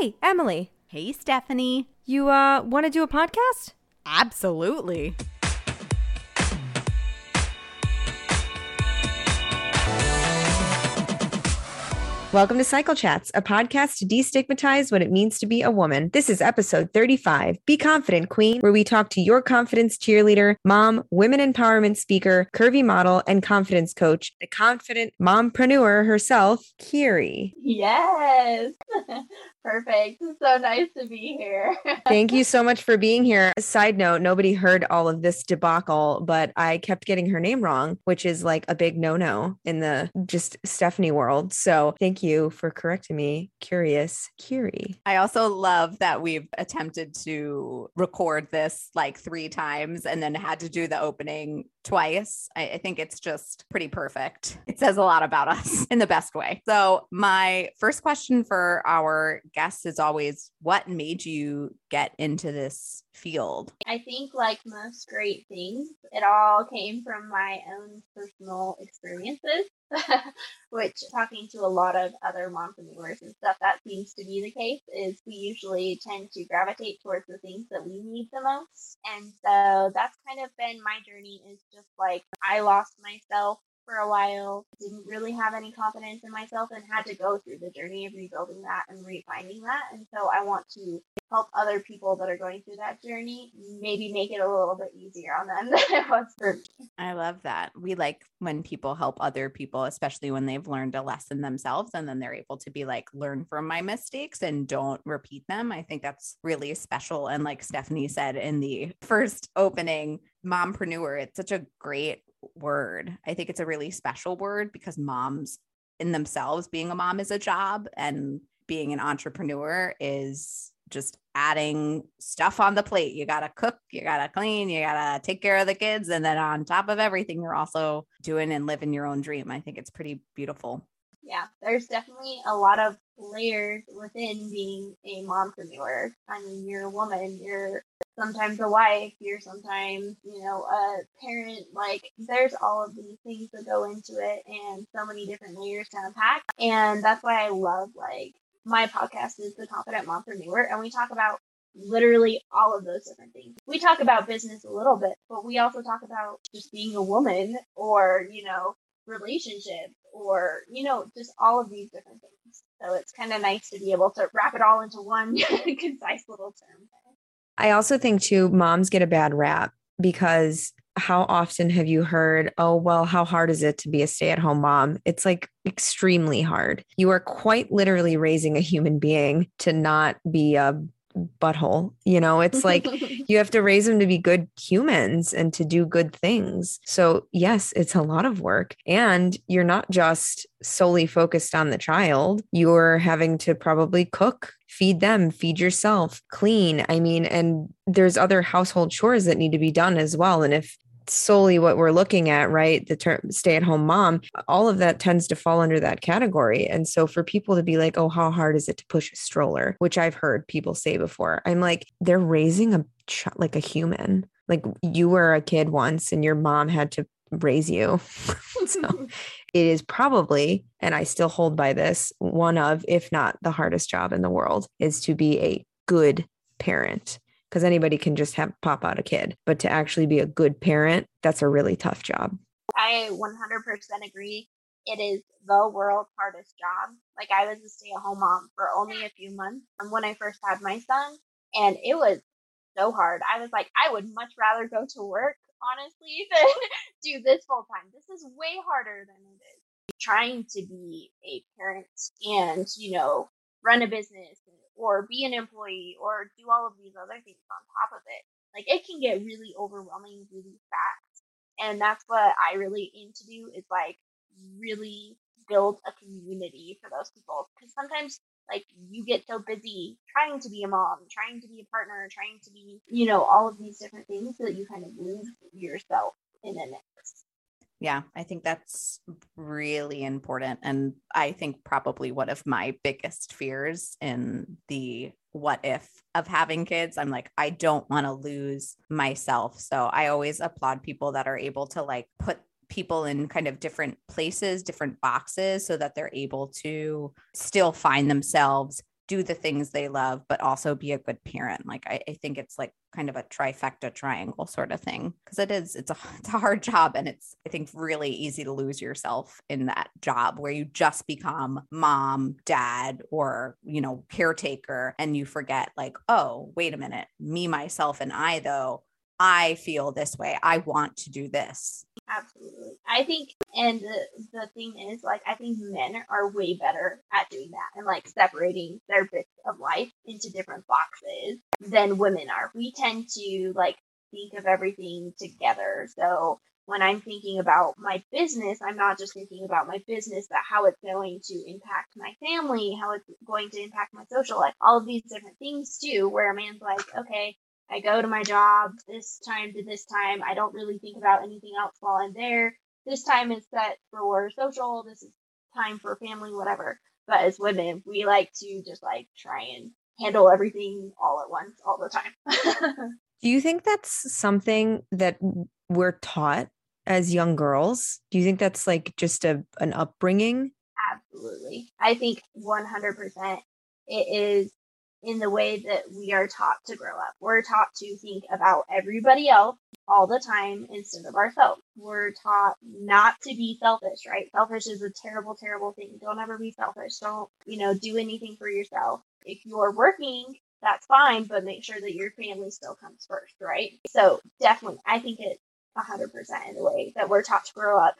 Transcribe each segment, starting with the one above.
Hey, Emily. Hey, Stephanie. You uh want to do a podcast? Absolutely. Welcome to Cycle Chats, a podcast to destigmatize what it means to be a woman. This is episode 35, Be Confident Queen, where we talk to your confidence cheerleader, mom, women empowerment speaker, curvy model, and confidence coach, the confident mompreneur herself, Kiri. Yes. Perfect. So nice to be here. Thank you so much for being here. Side note, nobody heard all of this debacle, but I kept getting her name wrong, which is like a big no-no in the just Stephanie world. So thank you for correcting me. Curious, Curie. I also love that we've attempted to record this like three times and then had to do the opening twice. I, I think it's just pretty perfect. It says a lot about us in the best way. So my first question for our guests is always what made you get into this field? I think, like most great things, it all came from my own personal experiences, which talking to a lot of other mompreneurs and stuff, that seems to be the case, is we usually tend to gravitate towards the things that we need the most. And so that's kind of been my journey is just like I lost myself for a while, didn't really have any confidence in myself, and had to go through the journey of rebuilding that and refinding that. And so I want to help other people that are going through that journey, maybe make it a little bit easier on them than it was for me. I love that. We like when people help other people, especially when they've learned a lesson themselves and then they're able to be like, learn from my mistakes and don't repeat them. I think that's really special. And like Stephanie said in the first opening, mompreneur, it's such a great word. I think it's a really special word because moms in themselves, being a mom is a job and being an entrepreneur is just adding stuff on the plate. You got to cook, you got to clean, you got to take care of the kids. And then on top of everything, you're also doing and living your own dream. I think it's pretty beautiful. Yeah, there's definitely a lot of layers within being a mompreneur. I mean, you're a woman, you're sometimes a wife, you're sometimes, you know, a parent. Like, there's all of these things that go into it and so many different layers to unpack. And that's why I love, like, my podcast is The Confident Mompreneur, and we talk about literally all of those different things. We talk about business a little bit, but we also talk about just being a woman or, you know, relationships or, you know, just all of these different things. So it's kind of nice to be able to wrap it all into one concise little term. I also think too, moms get a bad rap because how often have you heard, oh, well, how hard is it to be a stay at home mom? It's like extremely hard. You are quite literally raising a human being to not be a butthole. You know, it's like you have to raise them to be good humans and to do good things. So, yes, it's a lot of work. And you're not just solely focused on the child, you're having to probably cook, feed them, feed yourself, clean. I mean, and there's other household chores that need to be done as well. And if solely what we're looking at, right? The term stay at home mom, all of that tends to fall under that category. And so for people to be like, oh, how hard is it to push a stroller, which I've heard people say before, I'm like, they're raising a ch- like a human. Like you were a kid once and your mom had to raise you. so it is probably, and I still hold by this, one of, if not the hardest job in the world, is to be a good parent because anybody can just have pop out a kid. But to actually be a good parent, that's a really tough job. I 100% agree. It is the world's hardest job. Like I was a stay at home mom for only a few months when I first had my son, and it was so hard. I was like, I would much rather go to work, honestly, than do this full time. This is way harder than it is trying to be a parent and, you know, run a business or be an employee or do all of these other things on top of it. Like it can get really overwhelming really fast. And that's what I really aim to do is like really build a community for those people. Because sometimes like you get so busy trying to be a mom, trying to be a partner, trying to be, you know, all of these different things that you kind of lose yourself in the mix. Yeah, I think that's really important. And I think probably one of my biggest fears in the what if of having kids. I'm like, I don't want to lose myself. So I always applaud people that are able to like put people in kind of different places, different boxes, so that they're able to still find themselves do the things they love, but also be a good parent. Like I, I think it's like kind of a trifecta triangle sort of thing because it is it's a it's a hard job and it's I think really easy to lose yourself in that job where you just become mom, dad, or you know caretaker, and you forget like oh wait a minute me myself and I though I feel this way. I want to do this. Absolutely. I think, and the, the thing is, like, I think men are way better at doing that and like separating their bits of life into different boxes than women are. We tend to like think of everything together. So when I'm thinking about my business, I'm not just thinking about my business, but how it's going to impact my family, how it's going to impact my social life, all of these different things too, where a man's like, okay, I go to my job this time to this time. I don't really think about anything else while I'm there. This time is set for social. This is time for family, whatever. But as women, we like to just like try and handle everything all at once all the time. Do you think that's something that we're taught as young girls? Do you think that's like just a an upbringing? Absolutely. I think 100% it is in the way that we are taught to grow up. We're taught to think about everybody else all the time instead of ourselves. We're taught not to be selfish, right? Selfish is a terrible, terrible thing. Don't ever be selfish. Don't, you know, do anything for yourself. If you're working, that's fine, but make sure that your family still comes first, right? So definitely, I think it's 100% in the way that we're taught to grow up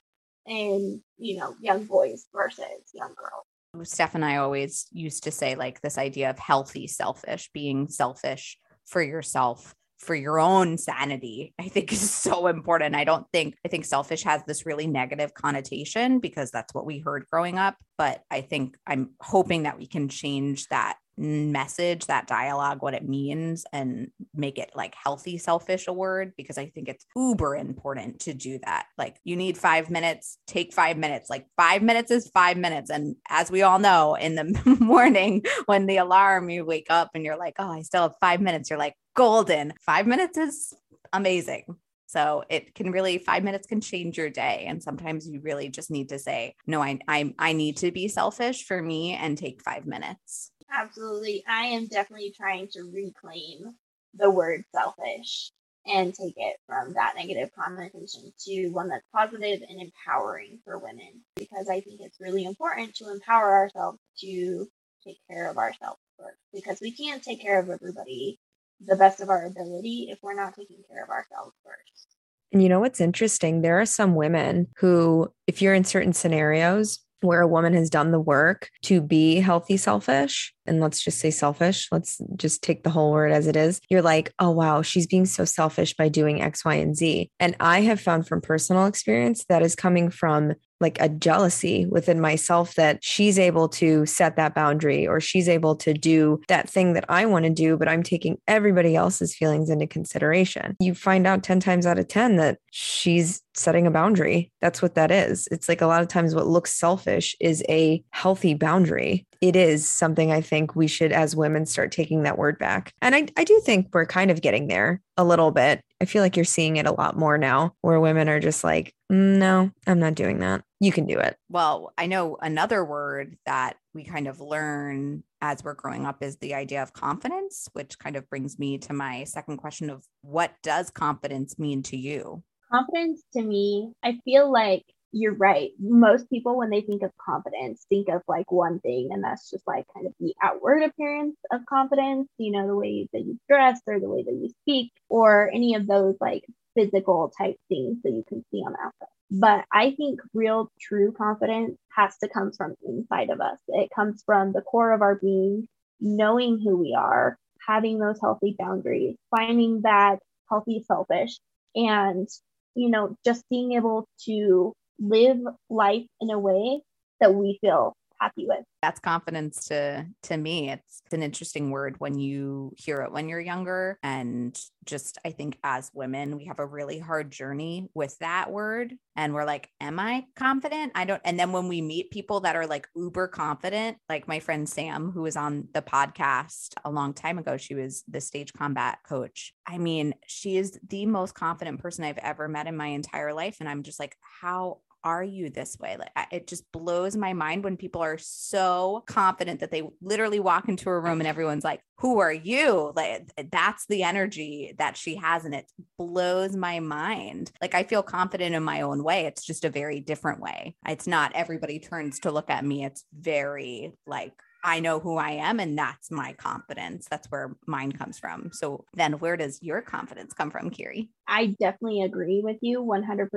in, you know, young boys versus young girls. Steph and I always used to say like this idea of healthy selfish, being selfish for yourself, for your own sanity, I think is so important. I don't think, I think selfish has this really negative connotation because that's what we heard growing up. But I think I'm hoping that we can change that message, that dialogue, what it means, and make it like healthy, selfish a word because I think it's uber important to do that. Like you need five minutes, take five minutes. Like five minutes is five minutes. And as we all know, in the morning when the alarm, you wake up and you're like, oh, I still have five minutes. You're like, golden. Five minutes is amazing. So it can really five minutes can change your day. And sometimes you really just need to say, no, I I I need to be selfish for me and take five minutes. Absolutely. I am definitely trying to reclaim the word selfish and take it from that negative connotation to one that's positive and empowering for women because I think it's really important to empower ourselves to take care of ourselves first because we can't take care of everybody the best of our ability if we're not taking care of ourselves first. And you know what's interesting? There are some women who, if you're in certain scenarios, where a woman has done the work to be healthy selfish and let's just say selfish let's just take the whole word as it is you're like oh wow she's being so selfish by doing x y and z and i have found from personal experience that is coming from like a jealousy within myself that she's able to set that boundary or she's able to do that thing that I want to do, but I'm taking everybody else's feelings into consideration. You find out 10 times out of 10 that she's setting a boundary. That's what that is. It's like a lot of times what looks selfish is a healthy boundary. It is something I think we should, as women, start taking that word back. And I, I do think we're kind of getting there a little bit. I feel like you're seeing it a lot more now where women are just like, mm, no, I'm not doing that. You can do it. Well, I know another word that we kind of learn as we're growing up is the idea of confidence, which kind of brings me to my second question of what does confidence mean to you? Confidence to me, I feel like you're right. Most people, when they think of confidence, think of like one thing, and that's just like kind of the outward appearance of confidence, you know, the way that you dress or the way that you speak, or any of those like physical type things that you can see on the outside. But I think real, true confidence has to come from inside of us. It comes from the core of our being, knowing who we are, having those healthy boundaries, finding that healthy selfish, and, you know, just being able to live life in a way that we feel happy with. That's confidence to to me. It's an interesting word when you hear it when you're younger and just I think as women we have a really hard journey with that word and we're like am I confident? I don't and then when we meet people that are like uber confident like my friend Sam who was on the podcast a long time ago she was the stage combat coach. I mean, she is the most confident person I've ever met in my entire life and I'm just like how are you this way? Like it just blows my mind when people are so confident that they literally walk into a room and everyone's like, "Who are you?" Like that's the energy that she has and it blows my mind. Like I feel confident in my own way. It's just a very different way. It's not everybody turns to look at me. It's very like I know who I am and that's my confidence. That's where mine comes from. So then where does your confidence come from, Kiri? I definitely agree with you 100%.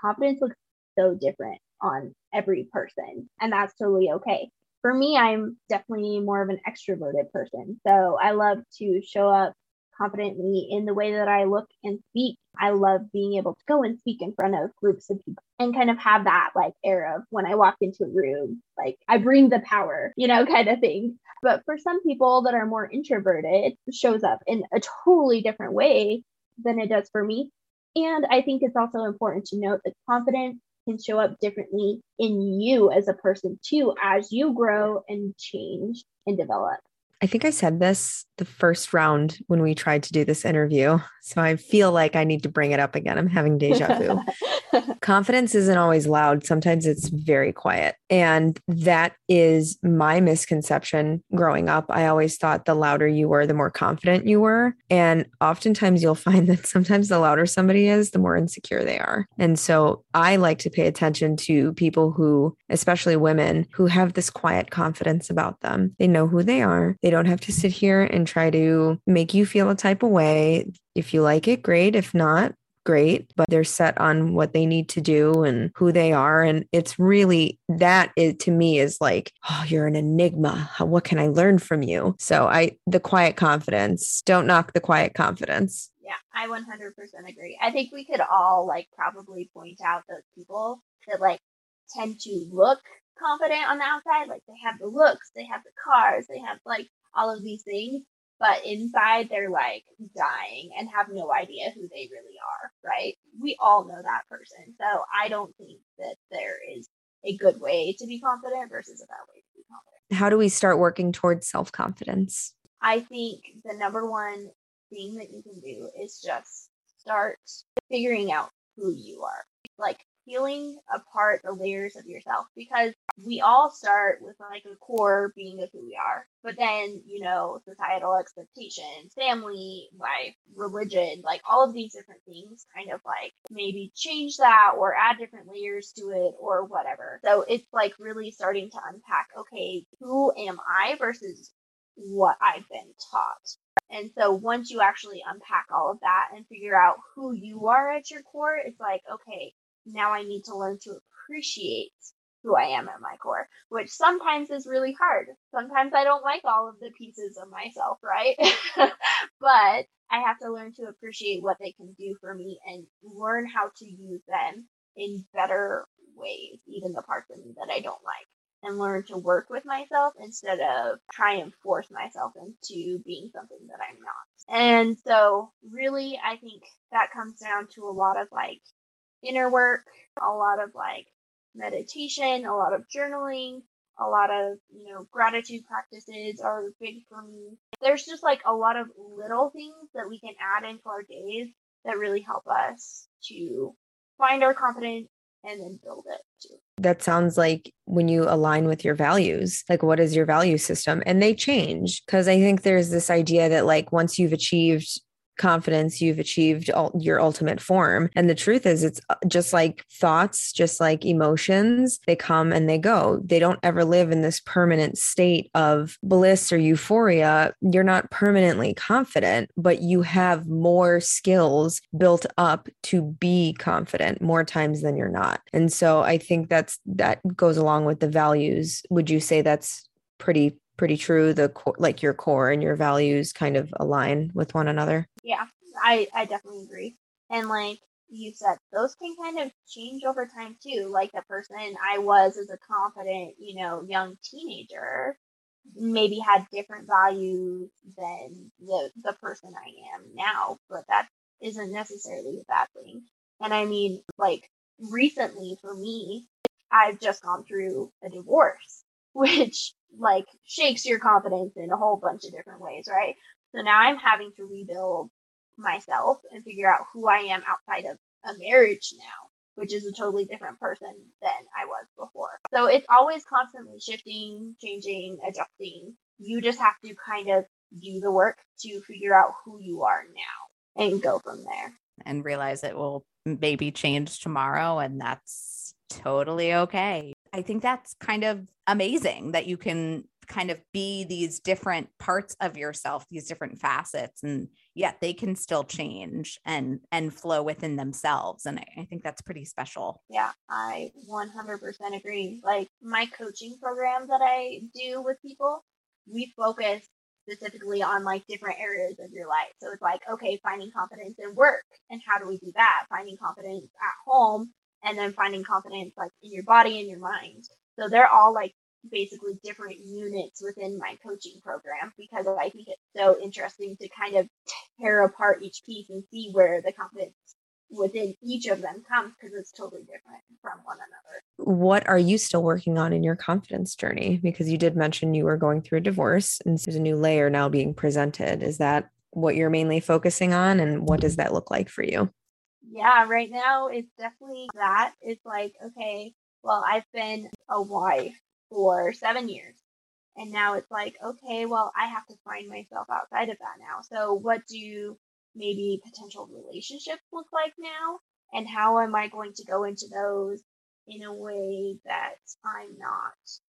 Confidence looks so different on every person, and that's totally okay. For me, I'm definitely more of an extroverted person. So I love to show up confidently in the way that I look and speak. I love being able to go and speak in front of groups of people and kind of have that like air of when I walk into a room, like I bring the power, you know, kind of thing. But for some people that are more introverted, it shows up in a totally different way than it does for me. And I think it's also important to note that confidence can show up differently in you as a person too as you grow and change and develop. I think I said this the first round when we tried to do this interview. So I feel like I need to bring it up again. I'm having deja vu. Confidence isn't always loud, sometimes it's very quiet. And that is my misconception growing up. I always thought the louder you were, the more confident you were. And oftentimes you'll find that sometimes the louder somebody is, the more insecure they are. And so I like to pay attention to people who, especially women, who have this quiet confidence about them. They know who they are. They don't have to sit here and try to make you feel a type of way. If you like it, great. If not, great, but they're set on what they need to do and who they are. And it's really that is to me is like, oh, you're an enigma. What can I learn from you? So I, the quiet confidence, don't knock the quiet confidence. Yeah, I 100% agree. I think we could all like probably point out those people that like tend to look confident on the outside. Like they have the looks, they have the cars, they have like all of these things but inside they're like dying and have no idea who they really are, right? We all know that person. So I don't think that there is a good way to be confident versus a bad way to be confident. How do we start working towards self confidence? I think the number one thing that you can do is just start figuring out who you are. Like peeling apart the layers of yourself because we all start with like a core being of who we are. But then, you know, societal expectations, family, life, religion, like all of these different things kind of like maybe change that or add different layers to it or whatever. So it's like really starting to unpack okay, who am I versus what I've been taught. And so once you actually unpack all of that and figure out who you are at your core, it's like, okay, now I need to learn to appreciate who I am at my core, which sometimes is really hard. Sometimes I don't like all of the pieces of myself, right? but I have to learn to appreciate what they can do for me and learn how to use them in better ways, even the parts of me that I don't like, and learn to work with myself instead of try and force myself into being something that I'm not. And so, really, I think that comes down to a lot of like inner work, a lot of like meditation, a lot of journaling, a lot of, you know, gratitude practices are big for me. There's just like a lot of little things that we can add into our days that really help us to find our confidence and then build it too. That sounds like when you align with your values, like what is your value system? And they change because I think there's this idea that like once you've achieved confidence you've achieved your ultimate form. And the truth is it's uh, just like thoughts just like emotions they come and they go. They don't ever live in this permanent state of bliss or euphoria. You're not permanently confident but you have more skills built up to be confident more times than you're not. And so i think that's that goes along with the values. Would you say that's pretty pretty true the like your core and your values kind of align with one another? Yeah i i definitely agree. And like you said those can kind of change over time too like the person i was as a confident you know young teenager maybe had different values than the the person i am now but that isn't necessarily a bad thing. And i mean like recently for me i've just gone through a divorce which like shakes your confidence in a whole bunch of different ways, right? So now I'm having to rebuild myself and figure out who I am outside of a marriage now. which is a totally different person than I was before. So it's always constantly shifting, changing, adjusting. You just have to kind of do the work to figure out who you are now and go from there. And realize it will maybe change tomorrow, and that's totally okay. I think that's kind of amazing that you can kind of be these different parts of yourself these different facets and yet they can still change and and flow within themselves and I, I, think that's pretty special. Yeah i 100% agree. Like my coaching program that i do with people we focus specifically on like different areas of your life. So it's like okay finding confidence in work and how do we do that? Finding confidence at home and then finding confidence like in your body and your mind so they're all like basically different units within my coaching program because I think it's so interesting to kind of tear apart each piece and see where the confidence within each of them comes because it's totally different from one another. What are you still working on in your confidence journey? Because you did mention you were going through a divorce and there's a new layer now being presented. Is that what you're mainly focusing on and what does that look like for you? Yeah, right now it's definitely that. It's like, okay, well, I've been a wife for seven years. And now it's like, okay, well, I have to find myself outside of that now. So, what do maybe potential relationships look like now? And how am I going to go into those in a way that I'm not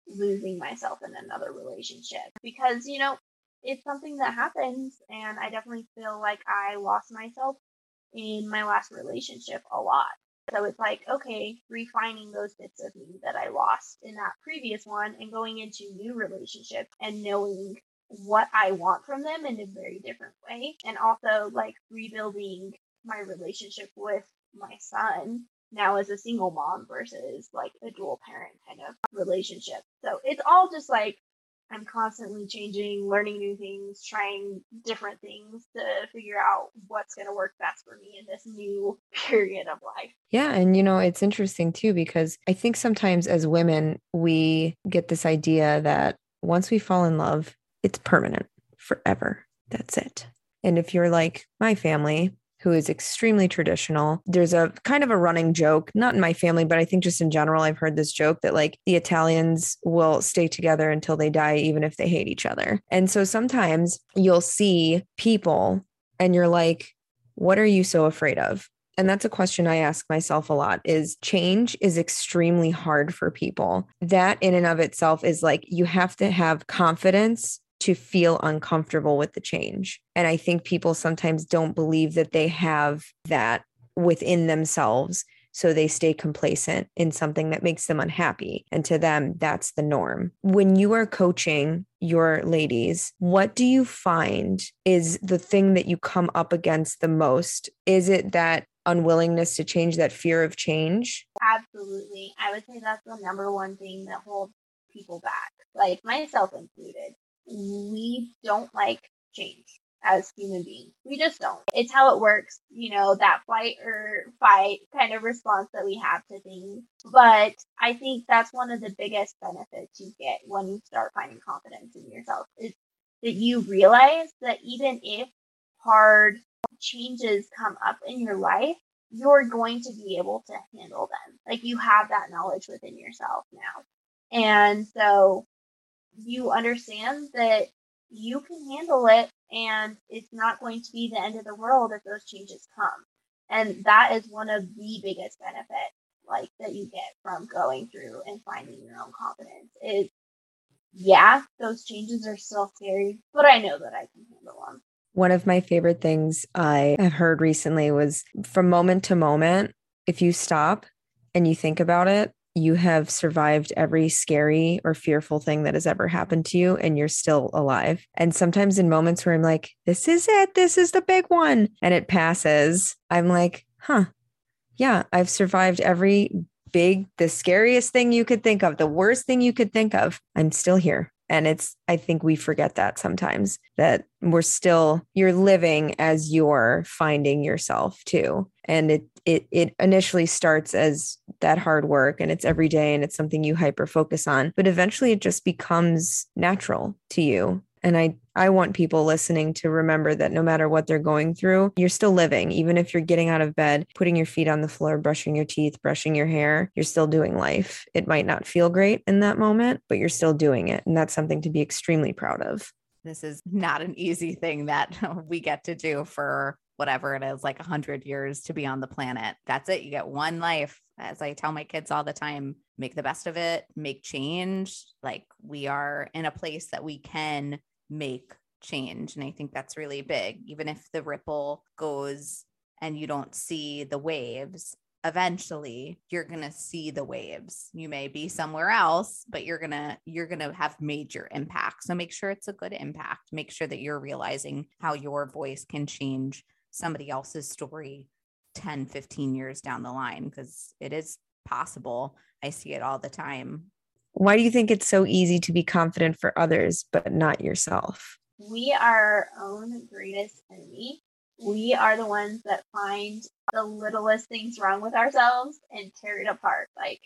losing myself in another relationship? Because, you know, it's something that happens. And I definitely feel like I lost myself in my last relationship a lot. So it's like, okay, refining those bits of me that I lost in that previous one and going into new relationships and knowing what I want from them in a very different way. And also like rebuilding my relationship with my son now as a single mom versus like a dual parent kind of relationship. So it's all just like I'm constantly changing, learning new things, trying different things to figure out what's going to work best for me in this new period of life. Yeah. And, you know, it's interesting too, because I think sometimes as women, we get this idea that once we fall in love, it's permanent forever. That's it. And if you're like my family, who is extremely traditional. There's a kind of a running joke, not in my family, but I think just in general, I've heard this joke that like the Italians will stay together until they die, even if they hate each other. And so sometimes you'll see people and you're like, what are you so afraid of? and that's a question i ask myself a lot is change is extremely hard for people that in and of itself is like you have to have confidence to feel uncomfortable with the change. And I think people sometimes don't believe that they have that within themselves. So they stay complacent in something that makes them unhappy. And to them, that's the norm. When you are coaching your ladies, what do you find is the thing that you come up against the most? Is it that unwillingness to change, that fear of change? Absolutely. I would say that's the number one thing that holds people back, like myself included we don't like change as human beings. We just don't. It's how it works, you know, that flight or fight kind of response that we have to things. But I think that's one of the biggest benefits you get when you start finding confidence in yourself is that you realize that even if hard changes come up in your life, you're going to be able to handle them. Like you have that knowledge within yourself now. And so you understand that you can handle it and it's not going to be the end of the world if those changes come. And that is one of the biggest benefits like that you get from going through and finding your own confidence is yeah, those changes are still scary, but I know that I can handle them. One of my favorite things I have heard recently was from moment to moment, if you stop and you think about it, you have survived every scary or fearful thing that has ever happened to you and you're still alive. And sometimes in moments where I'm like, this is it, this is the big one, and it passes, I'm like, huh, yeah, I've survived every big, the scariest thing you could think of, the worst thing you could think of. I'm still here. And it's, I think we forget that sometimes that we're still, you're living as you're finding yourself too. And it, it, it initially starts as that hard work and it's every day and it's something you hyper focus on, but eventually it just becomes natural to you. And I, I want people listening to remember that no matter what they're going through, you're still living. Even if you're getting out of bed, putting your feet on the floor, brushing your teeth, brushing your hair, you're still doing life. It might not feel great in that moment, but you're still doing it. And that's something to be extremely proud of. This is not an easy thing that we get to do for whatever it is, like 100 years to be on the planet. That's it. You get one life. As I tell my kids all the time, make the best of it, make change. Like we are in a place that we can make change. And I think that's really big. Even if the ripple goes and you don't see the waves, eventually you're going to see the waves you may be somewhere else but you're going to you're going to have major impact so make sure it's a good impact make sure that you're realizing how your voice can change somebody else's story 10 15 years down the line because it is possible i see it all the time why do you think it's so easy to be confident for others but not yourself? We are our own greatest enemy. We are the ones that find the littlest things wrong with ourselves and tear it apart like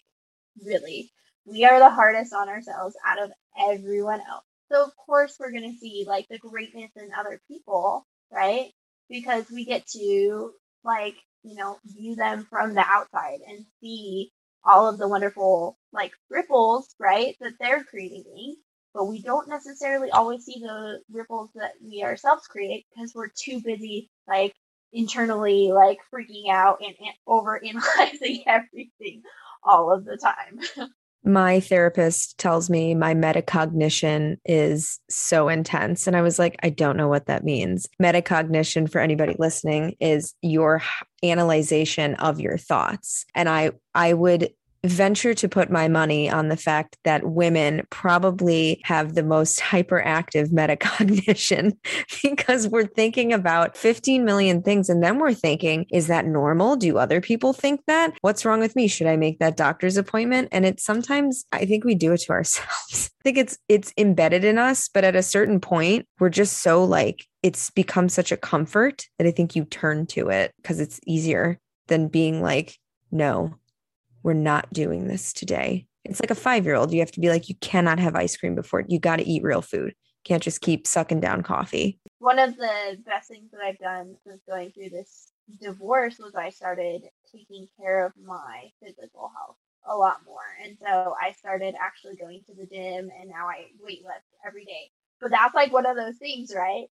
really. We are the hardest on ourselves out of everyone else. So of course we're going to see like the greatness in other people right? Because we get to like you know view them from the outside and see all of the wonderful like ripples right that they're creating but we don't necessarily always see the ripples that we ourselves create because we're too busy like internally like freaking out and, and over analyzing everything all of the time my therapist tells me my metacognition is so intense. And I was like, I don't know what that means. Metacognition, for anybody listening, is your analyzation of your thoughts. And I, I would venture to put my money on the fact that women probably have the most hyperactive metacognition because we're thinking about 15 million things and then we're thinking is that normal? Do other people think that? What's wrong with me? Should i make that doctor's appointment? And it's sometimes i think we do it to ourselves. I think it's it's embedded in us but at a certain point we're just so like it's become such a comfort that i think you turn to it because it's easier than being like no we're not doing this today. It's like a five year old. You have to be like, you cannot have ice cream before you got to eat real food. Can't just keep sucking down coffee. One of the best things that I've done since going through this divorce was I started taking care of my physical health a lot more. And so I started actually going to the gym and now I weight lift every day. But that's like one of those things, right?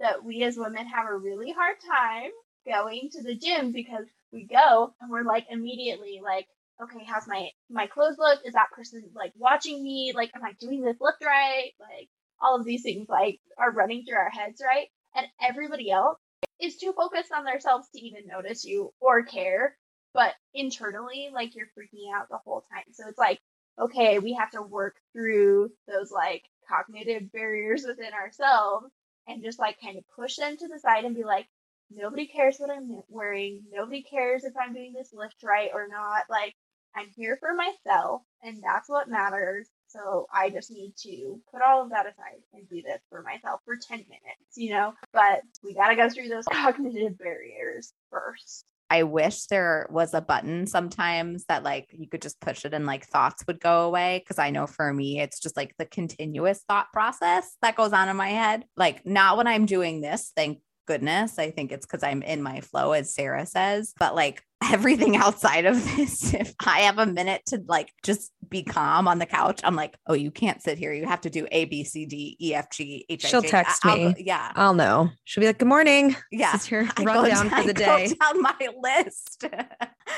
That we as women have a really hard time going to the gym because we go and we're like immediately like, okay, how's my my clothes look? Is that person like watching me? Like, am I doing this lift right? Like, all of these things like are running through our heads, right? And everybody else is too focused on themselves to even notice you or care. But internally, like you're freaking out the whole time. So it's like, okay, we have to work through those like cognitive barriers within ourselves and just like kind of push them to the side and be like, nobody cares what I'm wearing. Nobody cares if I'm doing this lift right or not. Like, I'm here for myself, and that's what matters. So I just need to put all of that aside and do this for myself for 10 minutes, you know? But we got to go through those cognitive barriers first. I wish there was a button sometimes that like you could just push it and like thoughts would go away. Cause I know for me, it's just like the continuous thought process that goes on in my head. Like, not when I'm doing this, thank goodness. I think it's because I'm in my flow, as Sarah says. But like everything outside of this, if I have a minute to like just be calm on the couch, I'm like, oh, you can't sit here. You have to do A, B, C, D, E, F, G, H. She'll text I, me. I'll, yeah. I'll know. She'll be like, good morning. Yeah. This is your rundown for the day. down my list.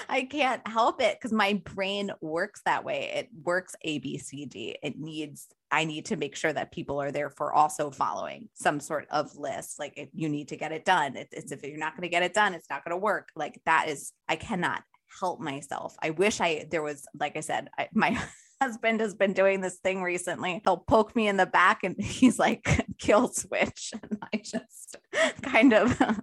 I can't help it because my brain works that way. It works A, B, C, D. It needs I need to make sure that people are there for also following some sort of list. Like if you need to get it done, it's, if you're not going to get it done, it's not going to work. Like that is, I cannot help myself. I wish I, there was, like I said, I, my husband has been doing this thing recently. He'll poke me in the back and he's like, kill switch. And I just kind of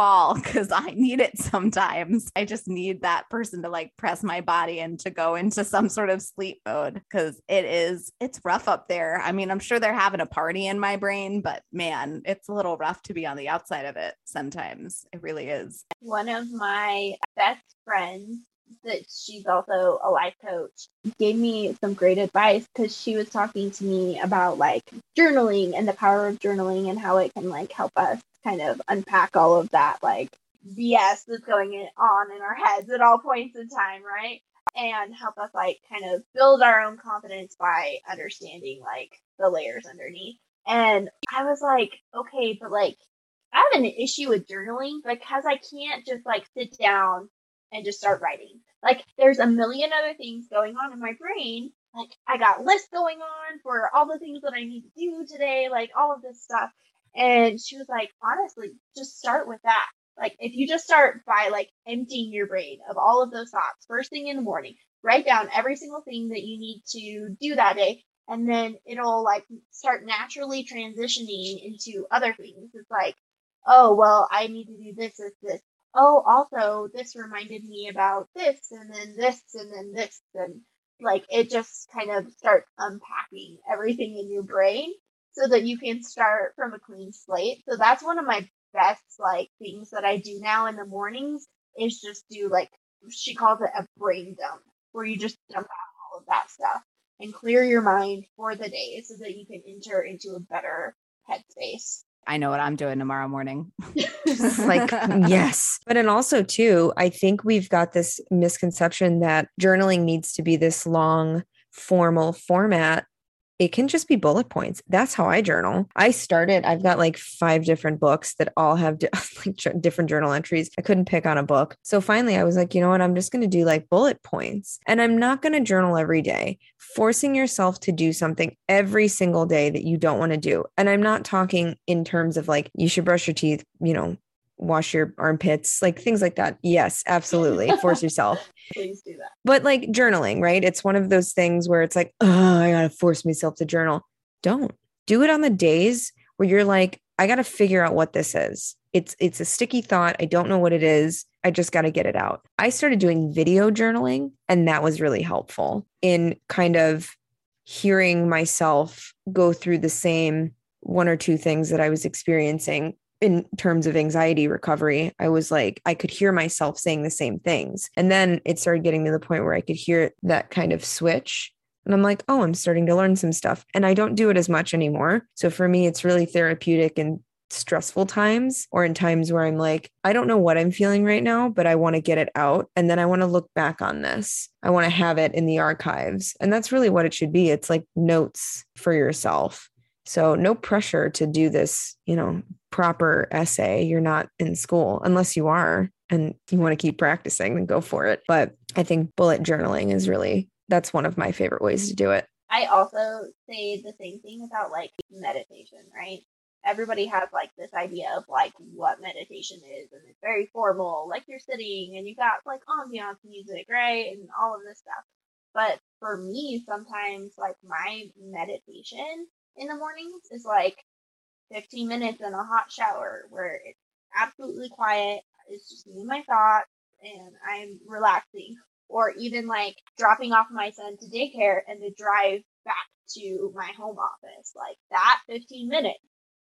fall because I need it sometimes. I just need that person to like press my body and to go into some sort of sleep mode because it is, it's rough up there. I mean, I'm sure they're having a party in my brain, but man, it's a little rough to be on the outside of it sometimes. It really is. One of my best friends that she's also a life coach, gave me some great advice because she was talking to me about like journaling and the power of journaling and how it can like help us kind of unpack all of that like BS that's going on in our heads at all points in time, right? And help us like kind of build our own confidence by understanding like the layers underneath. And I was like, okay, but like I have an issue with journaling because I can't just like sit down and just start writing. Like there's a million other things going on in my brain. Like I got lists going on for all the things that I need to do today, like all of this stuff. And she was like, honestly, just start with that. Like if you just start by like emptying your brain of all of those thoughts first thing in the morning, write down every single thing that you need to do that day and then it'll like start naturally transitioning into other things. It's like, oh well, I need to do this, this, this. Oh, also this reminded me about this, and then this, and then this, and like it just kind of starts unpacking everything in your brain so that you can start from a clean slate. So that's one of my best like things that I do now in the mornings is just do like she calls it a brain dump where you just dump out all of that stuff and clear your mind for the day so that you can enter into a better headspace. I know what I'm doing tomorrow morning. like, yes. But and also too, I think we've got this misconception that journaling needs to be this long formal format it can just be bullet points. That's how I journal. I started, I've got like five different books that all have like different journal entries. I couldn't pick on a book. So finally, I was like, you know what? I'm just going to do like bullet points and I'm not going to journal every day. Forcing yourself to do something every single day that you don't want to do. And I'm not talking in terms of like, you should brush your teeth, you know, wash your armpits, like things like that. Yes, absolutely. Force yourself. Please do that. But like journaling, right? It's one of those things where it's like, oh, I got to force myself to journal. Don't do it on the days where you're like, I got to figure out what this is. It's it's a sticky thought. I don't know what it is. I just got to get it out. I started doing video journaling and that was really helpful in kind of hearing myself go through the same one or two things that I was experiencing in terms of anxiety recovery, I was like, I could hear myself saying the same things. And then it started getting to the point where I could hear that kind of switch. And I'm like, oh, I'm starting to learn some stuff. And I don't do it as much anymore. So for me, it's really therapeutic in stressful times or in times where I'm like, I don't know what I'm feeling right now, but I want to get it out. And then I want to look back on this. I want to have it in the archives. And that's really what it should be. It's like notes for yourself. So no pressure to do this, you know, proper essay. You're not in school unless you are and you want to keep practicing, then go for it. But I think bullet journaling is really that's one of my favorite ways to do it. I also say the same thing about like meditation, right? Everybody has like this idea of like what meditation is, and it's very formal, like you're sitting and you got like ambiance music, right? And all of this stuff. But for me, sometimes like my meditation in the mornings is like 15 minutes in a hot shower where it's absolutely quiet. It's just me and my thoughts and I'm relaxing. Or even like dropping off my son to daycare and the drive back to my home office. Like that 15 minutes.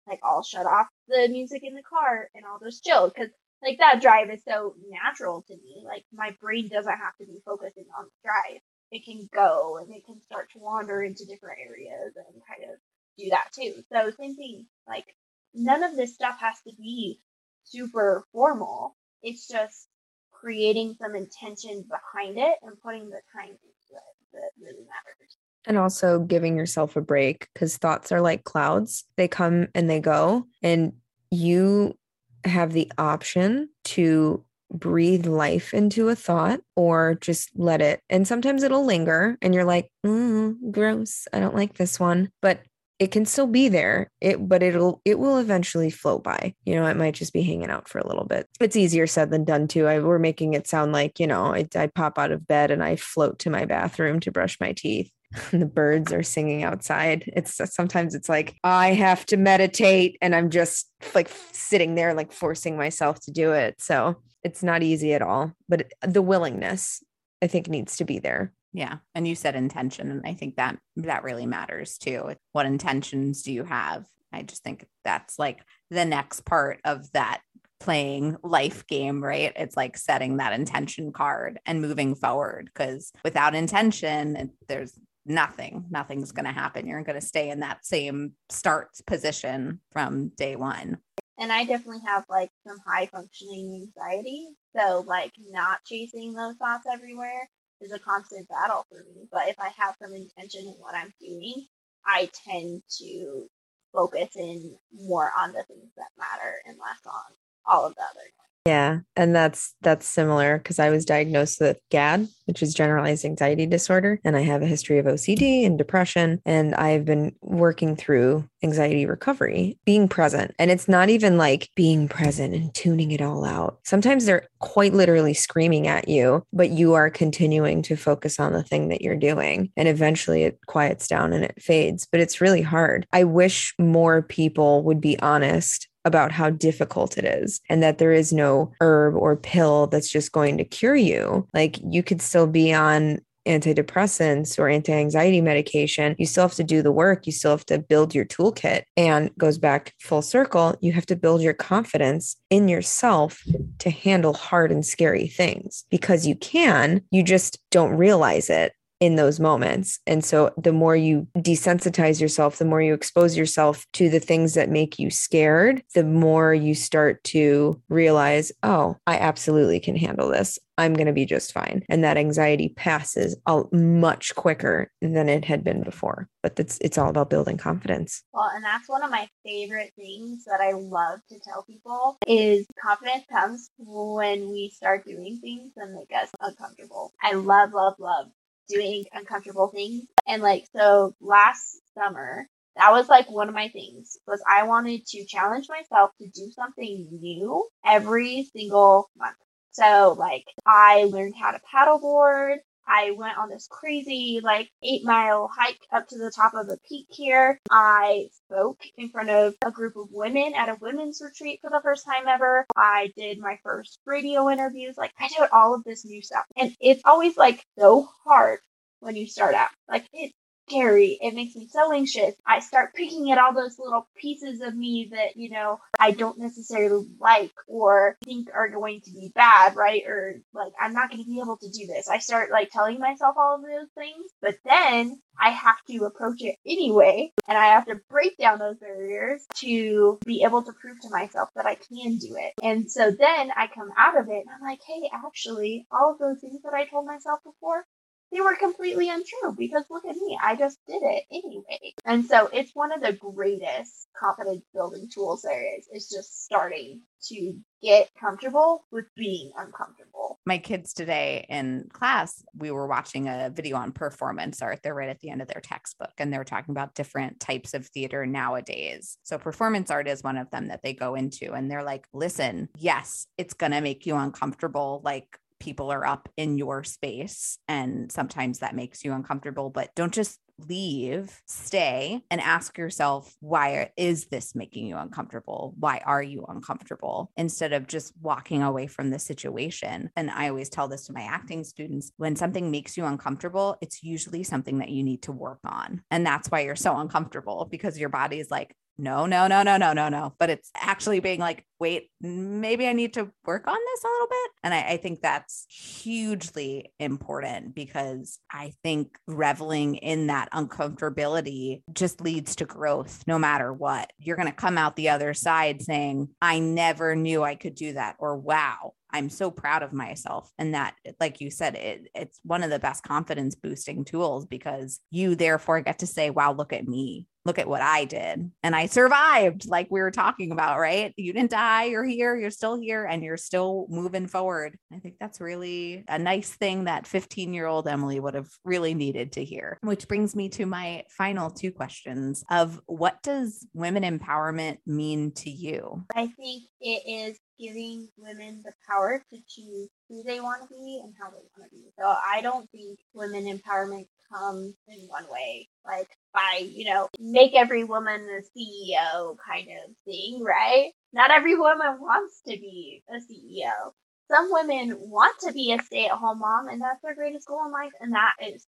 Like I'll shut off the music in the car and I'll just chill because like that drive is so natural to me. Like my brain doesn't have to be focusing on the drive. It can go and it can start to wander into different areas and kind of do that too. So same thing. Like none of this stuff has to be super formal. It's just creating some intention behind it and putting the time into it that really matters. And also giving yourself a break because thoughts are like clouds. They come and they go. And you have the option to breathe life into a thought or just let it. And sometimes it'll linger and you're like, mm, gross. I don't like this one. But it can still be there it but it'll it will eventually float by. You know it might just be hanging out for a little bit. It's easier said than done too. I, we're making it sound like you know I, I pop out of bed and i float to my bathroom to brush my teeth and the birds are singing outside. It's sometimes it's like i have to meditate and i'm just like sitting there like forcing myself to do it. So it's not easy at all but the willingness i think needs to be there yeah. And you said intention. And I think that that really matters too. What intentions do you have? I just think that's like the next part of that playing life game, right? It's like setting that intention card and moving forward because without intention, there's nothing, nothing's going to happen. You're going to stay in that same start position from day one. And I definitely have like some high functioning anxiety. So, like, not chasing those thoughts everywhere is a constant battle for me. But if I have some intention in what I'm doing, I tend to focus in more on the things that matter and less on all of the other yeah, and that's that's similar because I was diagnosed with GAD, which is generalized anxiety disorder, and I have a history of OCD and depression and I've been working through anxiety recovery, being present. And it's not even like being present and tuning it all out. Sometimes they're quite literally screaming at you, but you are continuing to focus on the thing that you're doing and eventually it quiets down and it fades, but it's really hard. I wish more people would be honest about how difficult it is and that there is no herb or pill that's just going to cure you. Like you could still be on antidepressants or anti-anxiety medication. You still have to do the work. You still have to build your toolkit. And goes back full circle you have to build your confidence in yourself to handle hard and scary things. Because you can you just don't realize it in those moments. And so the more you desensitize yourself, the more you expose yourself to the things that make you scared, the more you start to realize, oh, I absolutely can handle this. I'm going to be just fine. And that anxiety passes much quicker than it had been before. But it's it's all about building confidence. Well, and that's one of my favorite things that I love to tell people is confidence comes when we start doing things that make us uncomfortable. I love, love, love doing uncomfortable things. And like, so last summer, that was like one of my things was I wanted to challenge myself to do something new every single month. So like I learned how to paddleboard. I went on this crazy like eight mile hike up to the top of a peak here. I spoke in front of a group of women at a women's retreat for the first time ever. I did my first radio interviews. Like I did all of this new stuff. And it's always like so hard when you start out. Like it's scary. It makes me so anxious. I start picking at all those little pieces of me that, you know, I don't necessarily like or think are going to be bad, right? Or like, I'm not going to be able to do this. I start like telling myself all of those things, but then I have to approach it anyway. And I have to break down those barriers to be able to prove to myself that I can do it. And so then I come out of it and I'm like, hey, actually, all of those things that I told myself before, they were completely untrue because look at me, I just did it anyway. And so it's one of the greatest confidence building tools there is, is just starting to get comfortable with being uncomfortable. My kids today in class, we were watching a video on performance art. They're right at the end of their textbook and they're talking about different types of theater nowadays. So, performance art is one of them that they go into. And they're like, listen, yes, it's going to make you uncomfortable. Like, people are up in your space and sometimes that makes you uncomfortable but don't just leave stay and ask yourself why is this making you uncomfortable? Why are you uncomfortable? Instead of just walking away from the situation. And i always tell this to my acting students when something makes you uncomfortable it's usually something that you need to work on. And that's why you're so uncomfortable because your body is like no, no, no, no, no, no, no. But it's actually being like, wait, maybe I need to work on this a little bit. And I, I, think that's hugely important because I think reveling in that uncomfortability just leads to growth no matter what. You're going to come out the other side saying, I never knew I could do that, or wow, I'm so proud of myself. And that, like you said, it, it's one of the best confidence boosting tools because you therefore get to say, wow, look at me. Look at what I did. And I survived, like we were talking about, right? You didn't die. You're here. You're still here and you're still moving forward. I think that's really a nice thing that 15 year old Emily would have really needed to hear. Which brings me to my final two questions of what does women empowerment mean to you? I think it is giving women the power to choose who they want to be and how they want to be. So I don't think women empowerment comes in one way, like by, you know, make every woman a CEO kind of thing, right? Not every woman wants to be a CEO. Some women want to be a stay at home mom, and that's their greatest goal in life, and that is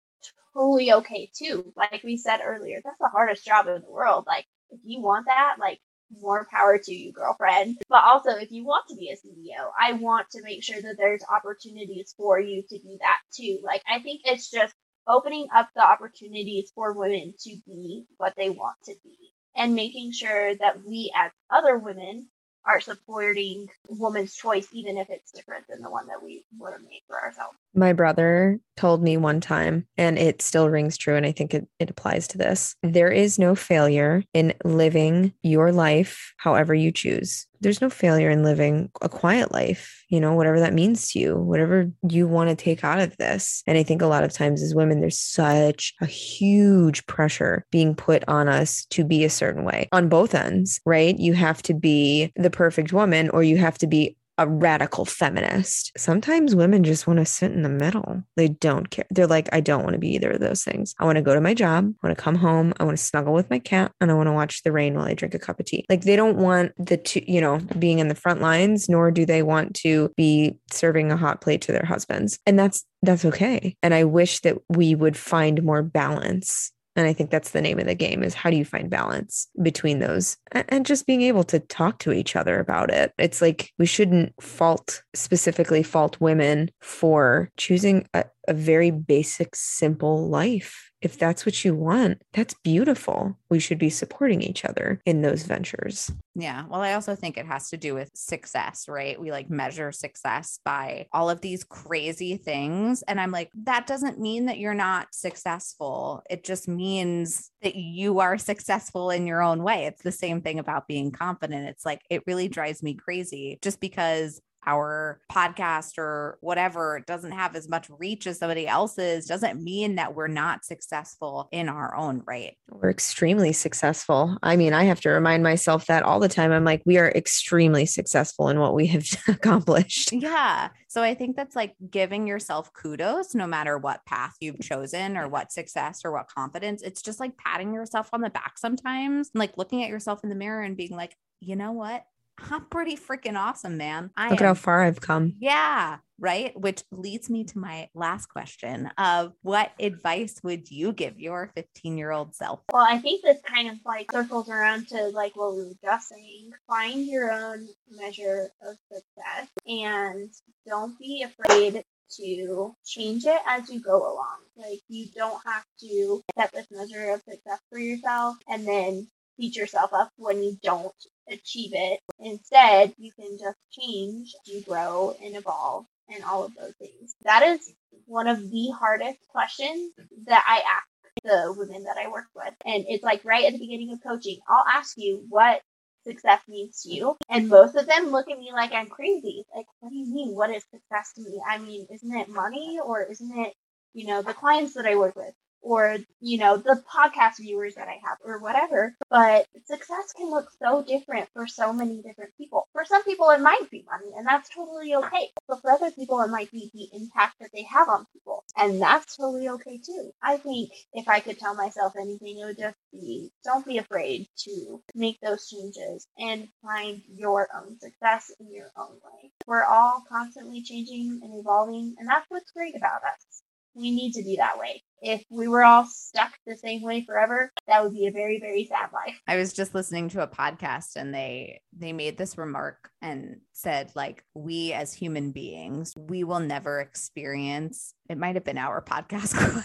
totally okay too. Like we said earlier, that's the hardest job in the world. Like, if you want that, like, more power to you, girlfriend. But also, if you want to be a CEO, I want to make sure that there's opportunities for you to do that too. Like, I think it's just opening up the opportunities for women to be what they want to be and making sure that we as other women are supporting woman's choice, even if it's different than the one that we would have made for ourselves. My brother told me one time, and it still rings true, and I think it, it applies to this. There is no failure in living your life however you choose. There's no failure in living a quiet life, you know, whatever that means to you, whatever you want to take out of this. And I think a lot of times as women, there's such a huge pressure being put on us to be a certain way on both ends, right? You have to be the perfect woman or you have to be a radical feminist. Sometimes women just want to sit in the middle. They don't care. They're like, I don't want to be either of those things. I want to go to my job. I want to come home. I want to snuggle with my cat and I want to watch the rain while I drink a cup of tea. Like they don't want the two, you know, being in the front lines, nor do they want to be serving a hot plate to their husbands. And that's that's okay. And I wish that we would find more balance and I think that's the name of the game is how do you find balance between those and just being able to talk to each other about it. It's like we shouldn't fault specifically fault women for choosing a, a very basic, simple life if that's what you want, that's beautiful. We should be supporting each other in those ventures. Yeah. Well, I also think it has to do with success, right? We like measure success by all of these crazy things. And I'm like, that doesn't mean that you're not successful. It just means that you are successful in your own way. It's the same thing about being confident. It's like, it really drives me crazy just because our podcast or whatever doesn't have as much reach as somebody else's doesn't mean that we're not successful in our own right. We're extremely successful. I mean, I have to remind myself that all the time. I'm like, we are extremely successful in what we have accomplished. Yeah. So I think that's like giving yourself kudos no matter what path you've chosen or what success or what confidence. It's just like patting yourself on the back sometimes, and like looking at yourself in the mirror and being like, you know what? I'm pretty freaking awesome, man. I Look am, at how far I've come. Yeah. Right. Which leads me to my last question of what advice would you give your 15 year old self? Well, I think this kind of like circles around to like what we were just saying. Find your own measure of success and don't be afraid to change it as you go along. Like you don't have to set this measure of success for yourself and then beat yourself up when you don't achieve it. Instead, you can just change, you grow and evolve and all of those things. That is one of the hardest questions that I ask the women that I work with. And it's like right at the beginning of coaching, I'll ask you what success means to you. And most of them look at me like I'm crazy. Like, what do you mean? What is success to me? I mean, isn't it money or isn't it, you know, the clients that I work with? Or you know the podcast viewers that i have or whatever but success can look so different for so many different people. For some people it might be money and that's totally okay but for other people it might be the impact that they have on people and that's totally okay too. I think if i could tell myself anything it would just be don't be afraid to make those changes and find your own success in your own way. We're all constantly changing and evolving and that's what's great about us we need to be that way. If we were all stuck the same way forever, that would be a very, very sad life. I was just listening to a podcast and they they made this remark and said like we as human beings, we will never experience it might have been our podcast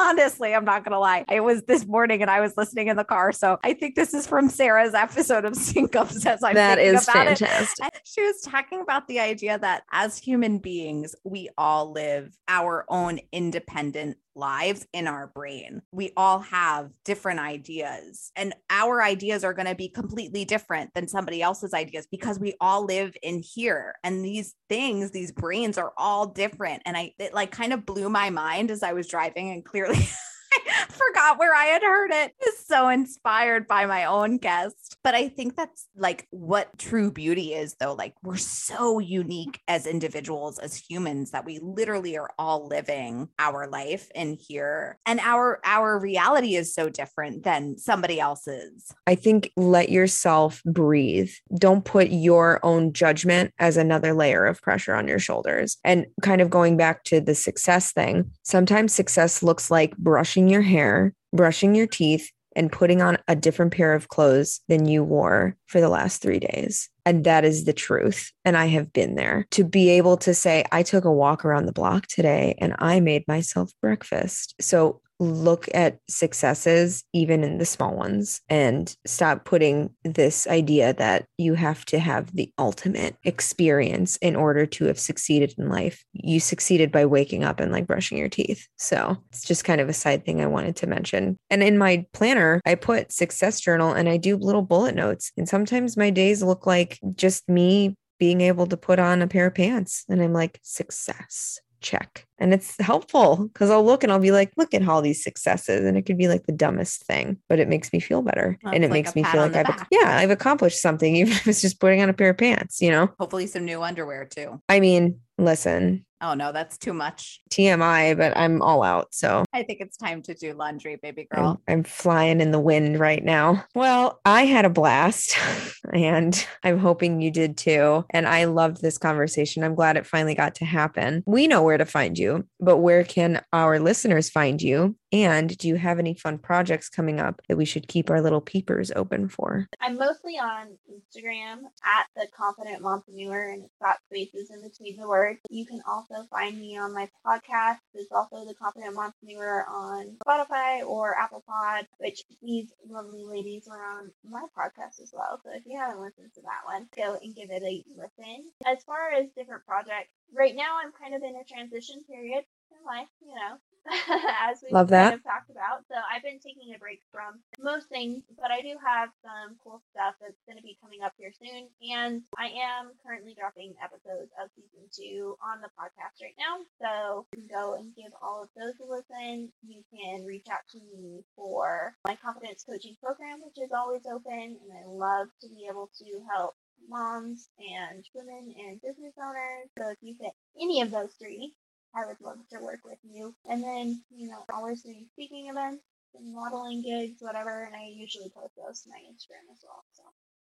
honestly, I'm not going to lie. It was this morning and I was listening in the car. So I think this is from Sarah's episode of Sync Ups as I'm that is about fantastic. It. She was talking about the idea that as human beings, we all live our own independent lives in our brain. We all have different ideas, and our ideas are going to be completely different than somebody else's ideas because we all live in here. And these things, these brains are all different. And I, it like kind of blew my mind as I was driving, and clearly. forgot where I had heard it. it. Is so inspired by my own guest. But I think that's like what true beauty is, though. Like we're so unique as individuals, as humans, that we literally are all living our life in here, and our our reality is so different than somebody else's. I think let yourself breathe. Don't put your own judgment as another layer of pressure on your shoulders. And kind of going back to the success thing, sometimes success looks like brushing your hair, brushing your teeth, and putting on a different pair of clothes than you wore for the last three days. And that is the truth. And I have been there to be able to say, I took a walk around the block today and I made myself breakfast. So look at successes, even in the small ones, and stop putting this idea that you have to have the ultimate experience in order to have succeeded in life. You succeeded by waking up and like brushing your teeth. So it's just kind of a side thing I wanted to mention. And in my planner, I put success journal and I do little bullet notes. And sometimes my days look like just me being able to put on a pair of pants. And I'm like, success check. And it's helpful because I'll look and I'll be like, look at all these successes. And it could be like the dumbest thing, but it makes me feel better. Well, and it like makes me feel like I've, back. yeah, I've accomplished something, even if it's just putting on a pair of pants, you know? Hopefully, some new underwear too. I mean, listen, Oh no, that's too much. TMI, but I'm all out. So I think it's time to do laundry, baby I'm, girl. I'm flying in the wind right now. Well, I had a blast and I'm hoping you did too. And I loved this conversation. I'm glad it finally got to happen. We know where to find you, but where can our listeners find you? And do you have any fun projects coming up that we should keep our little peepers open for? I'm mostly on Instagram at the Confident Mompreneur, and it's got spaces in between the words. You can also find me on my podcast. It's also the Confident Mompreneur on Spotify or Apple Pod, which these lovely ladies were on my podcast as well. So if you haven't listened to that one, go and give it a listen. As far as different projects, right now I'm kind of in a transition period in life, you know. as we Love kind that. of talked about. So I've been taking a break from most things, but I do have some cool stuff that's going to be coming up here soon. And I am currently dropping episodes of season two on the podcast right now. So you can go and give all of those a listen. You can reach out to me for my confidence coaching program, which is always open. And I love to be able to help moms and women and business owners. So if you fit any of those three, I would love to work with you. And then, you know, always doing speaking events and modeling gigs, whatever. And I usually post those to my Instagram as well. So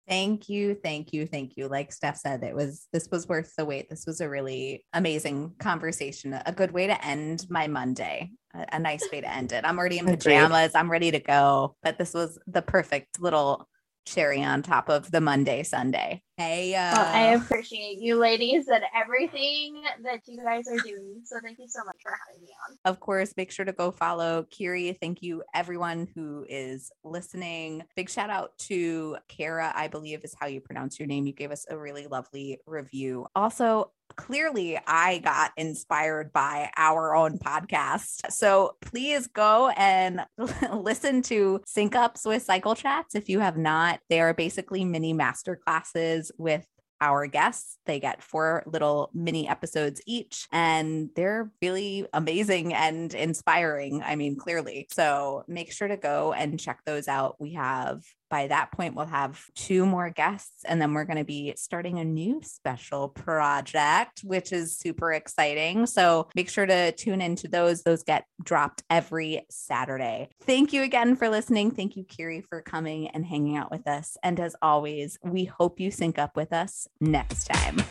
Thank you, thank you, thank you. Like Steph said, it was this was worth the wait. This was a really amazing conversation, a good way to end my Monday, a, a nice way to end it. I'm already in Agreed. pajamas, I'm ready to go, but this was the perfect little cherry on top of the Monday Sunday. Hey, uh, well, I appreciate you ladies and everything that you guys are doing. So thank you so much for having me on. of course, make sure to go follow Kiri. Thank you, everyone who is listening. Big shout out to Kara, I believe is how you pronounce your name. You gave us a really lovely review. Also, clearly, I got inspired by our own podcast. So please go and listen to Sync Ups with Cycle Chats if you have not. They are basically mini master classes with our guests. They get four little mini episodes each, and they're really amazing and inspiring. I mean, clearly. So make sure to go and check those out. We have, by that point, we'll have two more guests, and then we're going to be starting a new special project, which is super exciting. So make sure to tune into those. Those get dropped every Saturday. Thank you again for listening. Thank you, Kiri, for coming and hanging out with us. And as always, we hope you sync up with us next time.